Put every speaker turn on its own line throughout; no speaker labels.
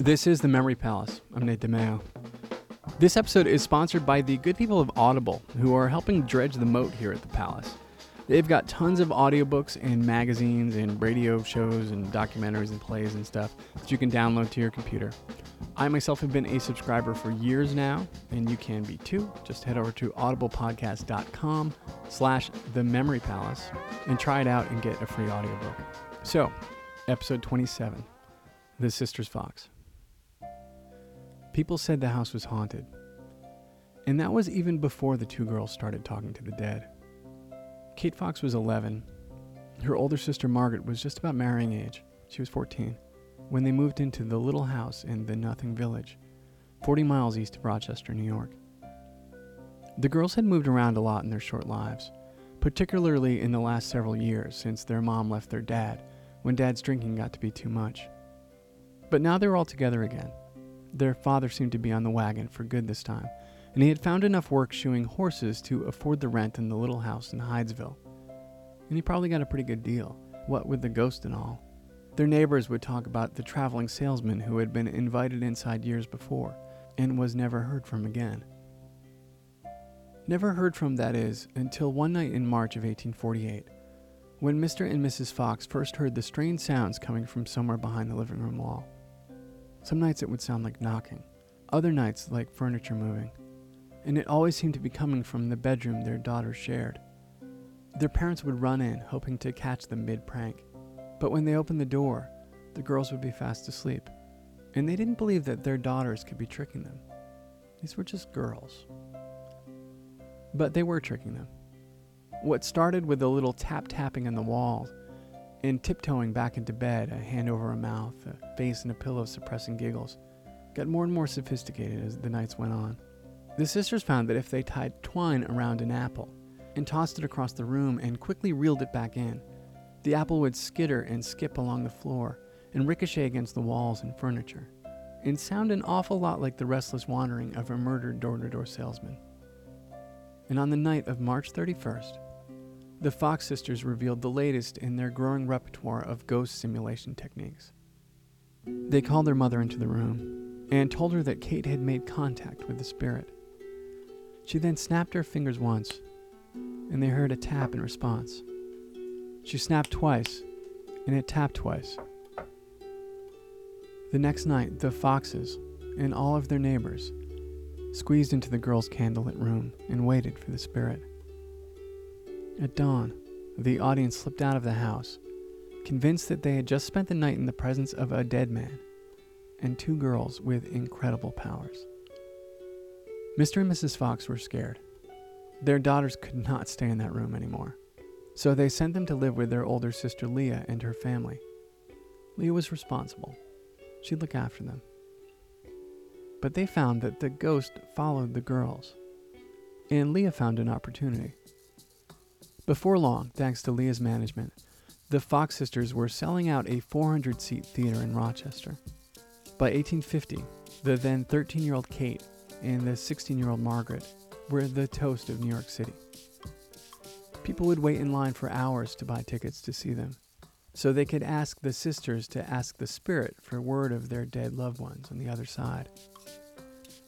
This is the Memory Palace. I'm Nate DiMeo. This episode is sponsored by the good people of Audible, who are helping dredge the moat here at the Palace. They've got tons of audiobooks and magazines and radio shows and documentaries and plays and stuff that you can download to your computer. I myself have been a subscriber for years now, and you can be too. Just head over to audiblepodcast.com slash the memory palace and try it out and get a free audiobook. So, episode 27, The Sisters Fox. People said the house was haunted. And that was even before the two girls started talking to the dead. Kate Fox was 11. Her older sister Margaret was just about marrying age. She was 14 when they moved into the little house in the Nothing Village, 40 miles east of Rochester, New York. The girls had moved around a lot in their short lives, particularly in the last several years since their mom left their dad when dad's drinking got to be too much. But now they were all together again. Their father seemed to be on the wagon for good this time, and he had found enough work shoeing horses to afford the rent in the little house in Hydesville. And he probably got a pretty good deal, what with the ghost and all. Their neighbors would talk about the traveling salesman who had been invited inside years before and was never heard from again. Never heard from, that is, until one night in March of 1848, when Mr. and Mrs. Fox first heard the strange sounds coming from somewhere behind the living room wall. Some nights it would sound like knocking, other nights like furniture moving, and it always seemed to be coming from the bedroom their daughters shared. Their parents would run in, hoping to catch them mid prank. But when they opened the door, the girls would be fast asleep, and they didn't believe that their daughters could be tricking them. These were just girls. But they were tricking them. What started with a little tap tapping on the walls and tiptoeing back into bed, a hand over a mouth, a face in a pillow suppressing giggles, got more and more sophisticated as the nights went on. The sisters found that if they tied twine around an apple and tossed it across the room and quickly reeled it back in, the apple would skitter and skip along the floor and ricochet against the walls and furniture, and sound an awful lot like the restless wandering of a murdered door to door salesman. And on the night of March 31st, the Fox sisters revealed the latest in their growing repertoire of ghost simulation techniques. They called their mother into the room and told her that Kate had made contact with the spirit. She then snapped her fingers once, and they heard a tap in response. She snapped twice, and it tapped twice. The next night, the foxes and all of their neighbors squeezed into the girls' candlelit room and waited for the spirit. At dawn, the audience slipped out of the house, convinced that they had just spent the night in the presence of a dead man and two girls with incredible powers. Mr. and Mrs. Fox were scared. Their daughters could not stay in that room anymore. So they sent them to live with their older sister Leah and her family. Leah was responsible. She'd look after them. But they found that the ghost followed the girls, and Leah found an opportunity. Before long, thanks to Leah's management, the Fox sisters were selling out a 400 seat theater in Rochester. By 1850, the then 13 year old Kate and the 16 year old Margaret were the toast of New York City. People would wait in line for hours to buy tickets to see them, so they could ask the sisters to ask the spirit for word of their dead loved ones on the other side.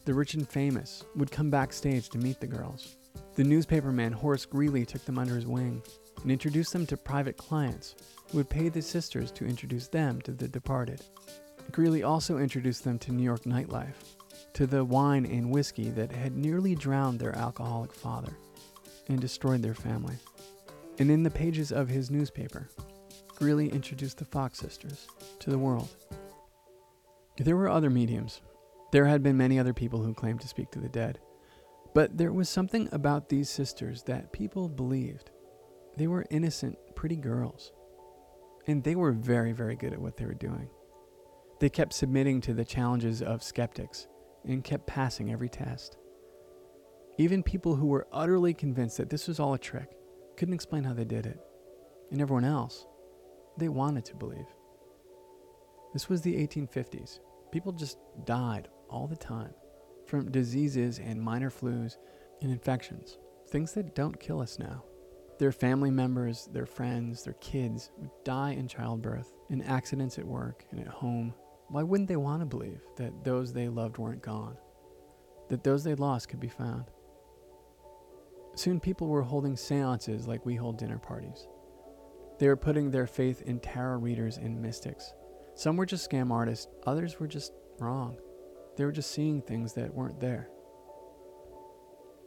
The rich and famous would come backstage to meet the girls. The newspaperman Horace Greeley took them under his wing and introduced them to private clients who would pay the sisters to introduce them to the departed. Greeley also introduced them to New York nightlife, to the wine and whiskey that had nearly drowned their alcoholic father and destroyed their family. And in the pages of his newspaper, Greeley introduced the Fox sisters to the world. There were other mediums. There had been many other people who claimed to speak to the dead. But there was something about these sisters that people believed. They were innocent, pretty girls. And they were very, very good at what they were doing. They kept submitting to the challenges of skeptics and kept passing every test. Even people who were utterly convinced that this was all a trick couldn't explain how they did it. And everyone else, they wanted to believe. This was the 1850s. People just died all the time diseases and minor flus and infections, things that don't kill us now. Their family members, their friends, their kids would die in childbirth, in accidents at work and at home, Why wouldn't they want to believe that those they loved weren't gone? That those they lost could be found? Soon people were holding seances like we hold dinner parties. They were putting their faith in tarot readers and mystics. Some were just scam artists, others were just wrong. They were just seeing things that weren't there.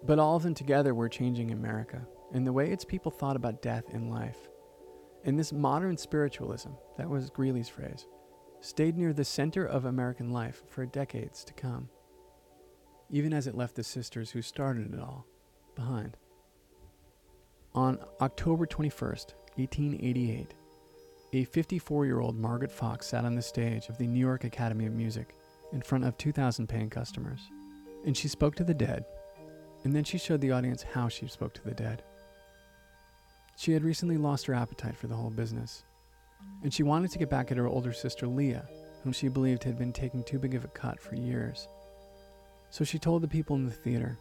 But all of them together were changing America and the way its people thought about death and life. And this modern spiritualism, that was Greeley's phrase, stayed near the center of American life for decades to come, even as it left the sisters who started it all behind. On October 21st, 1888, a 54 year old Margaret Fox sat on the stage of the New York Academy of Music in front of 2,000 paying customers. And she spoke to the dead, and then she showed the audience how she spoke to the dead. She had recently lost her appetite for the whole business, and she wanted to get back at her older sister Leah, whom she believed had been taking too big of a cut for years. So she told the people in the theater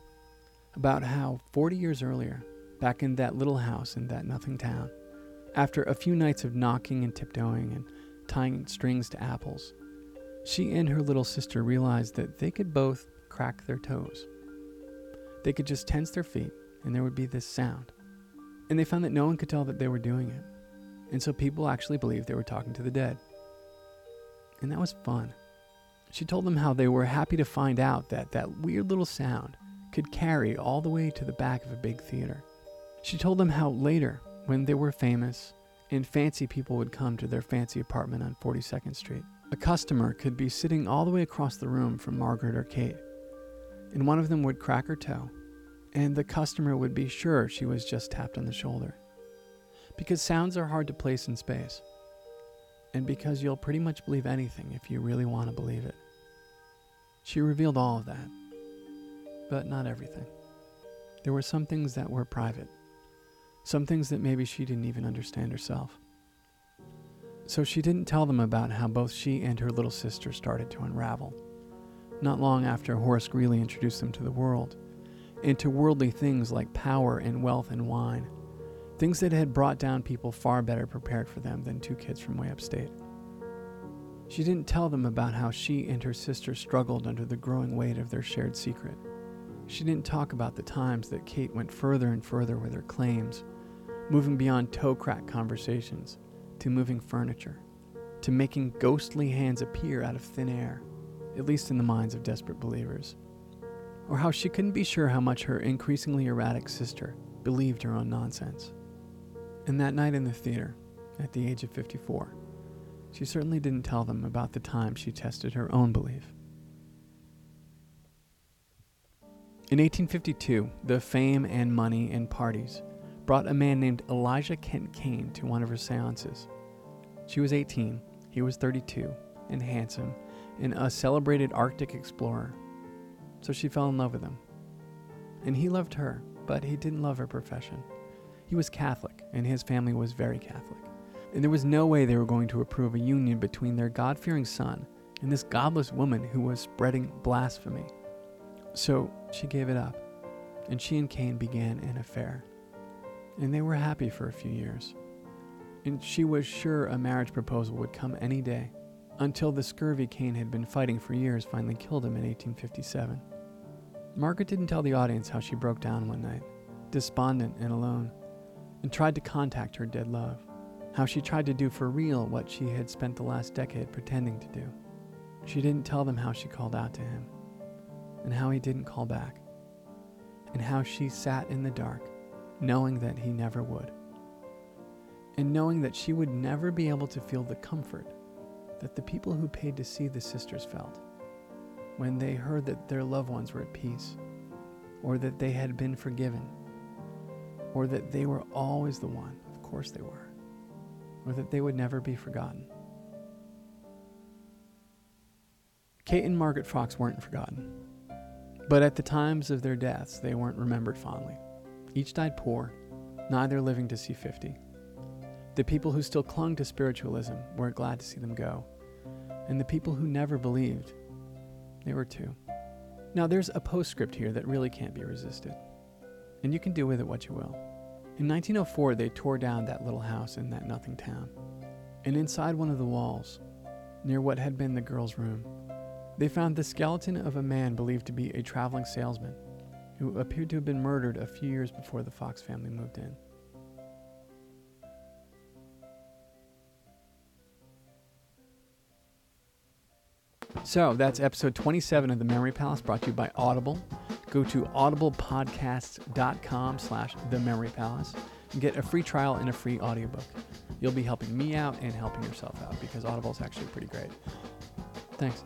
about how 40 years earlier, back in that little house in that nothing town, after a few nights of knocking and tiptoeing and tying strings to apples, she and her little sister realized that they could both crack their toes. They could just tense their feet, and there would be this sound. And they found that no one could tell that they were doing it. And so people actually believed they were talking to the dead. And that was fun. She told them how they were happy to find out that that weird little sound could carry all the way to the back of a big theater. She told them how later, when they were famous and fancy people would come to their fancy apartment on 42nd Street, a customer could be sitting all the way across the room from Margaret or Kate, and one of them would crack her toe, and the customer would be sure she was just tapped on the shoulder. Because sounds are hard to place in space, and because you'll pretty much believe anything if you really want to believe it. She revealed all of that, but not everything. There were some things that were private, some things that maybe she didn't even understand herself. So she didn't tell them about how both she and her little sister started to unravel. Not long after Horace Greeley introduced them to the world, and to worldly things like power and wealth and wine, things that had brought down people far better prepared for them than two kids from way upstate. She didn't tell them about how she and her sister struggled under the growing weight of their shared secret. She didn't talk about the times that Kate went further and further with her claims, moving beyond toe crack conversations to moving furniture, to making ghostly hands appear out of thin air, at least in the minds of desperate believers. Or how she couldn't be sure how much her increasingly erratic sister believed her own nonsense. And that night in the theater, at the age of 54, she certainly didn't tell them about the time she tested her own belief. In 1852, the fame and money and parties brought a man named Elisha Kent Kane to one of her seances. She was 18, he was 32, and handsome, and a celebrated Arctic explorer. So she fell in love with him. And he loved her, but he didn't love her profession. He was Catholic, and his family was very Catholic. And there was no way they were going to approve a union between their God fearing son and this godless woman who was spreading blasphemy. So she gave it up, and she and Kane began an affair. And they were happy for a few years and she was sure a marriage proposal would come any day, until the scurvy Kane had been fighting for years finally killed him in 1857. Margaret didn't tell the audience how she broke down one night, despondent and alone, and tried to contact her dead love, how she tried to do for real what she had spent the last decade pretending to do. She didn't tell them how she called out to him, and how he didn't call back, and how she sat in the dark, knowing that he never would and knowing that she would never be able to feel the comfort that the people who paid to see the sisters felt when they heard that their loved ones were at peace, or that they had been forgiven, or that they were always the one, of course they were, or that they would never be forgotten. Kate and Margaret Fox weren't forgotten, but at the times of their deaths, they weren't remembered fondly. Each died poor, neither living to see 50. The people who still clung to spiritualism weren't glad to see them go. And the people who never believed, they were too. Now, there's a postscript here that really can't be resisted. And you can do with it what you will. In 1904, they tore down that little house in that nothing town. And inside one of the walls, near what had been the girl's room. They found the skeleton of a man believed to be a traveling salesman who appeared to have been murdered a few years before the Fox family moved in. So that's episode 27 of the Memory Palace brought to you by Audible. Go to audiblepodcasts.com slash the Memory Palace and get a free trial and a free audiobook. You'll be helping me out and helping yourself out because Audible is actually pretty great. Thanks.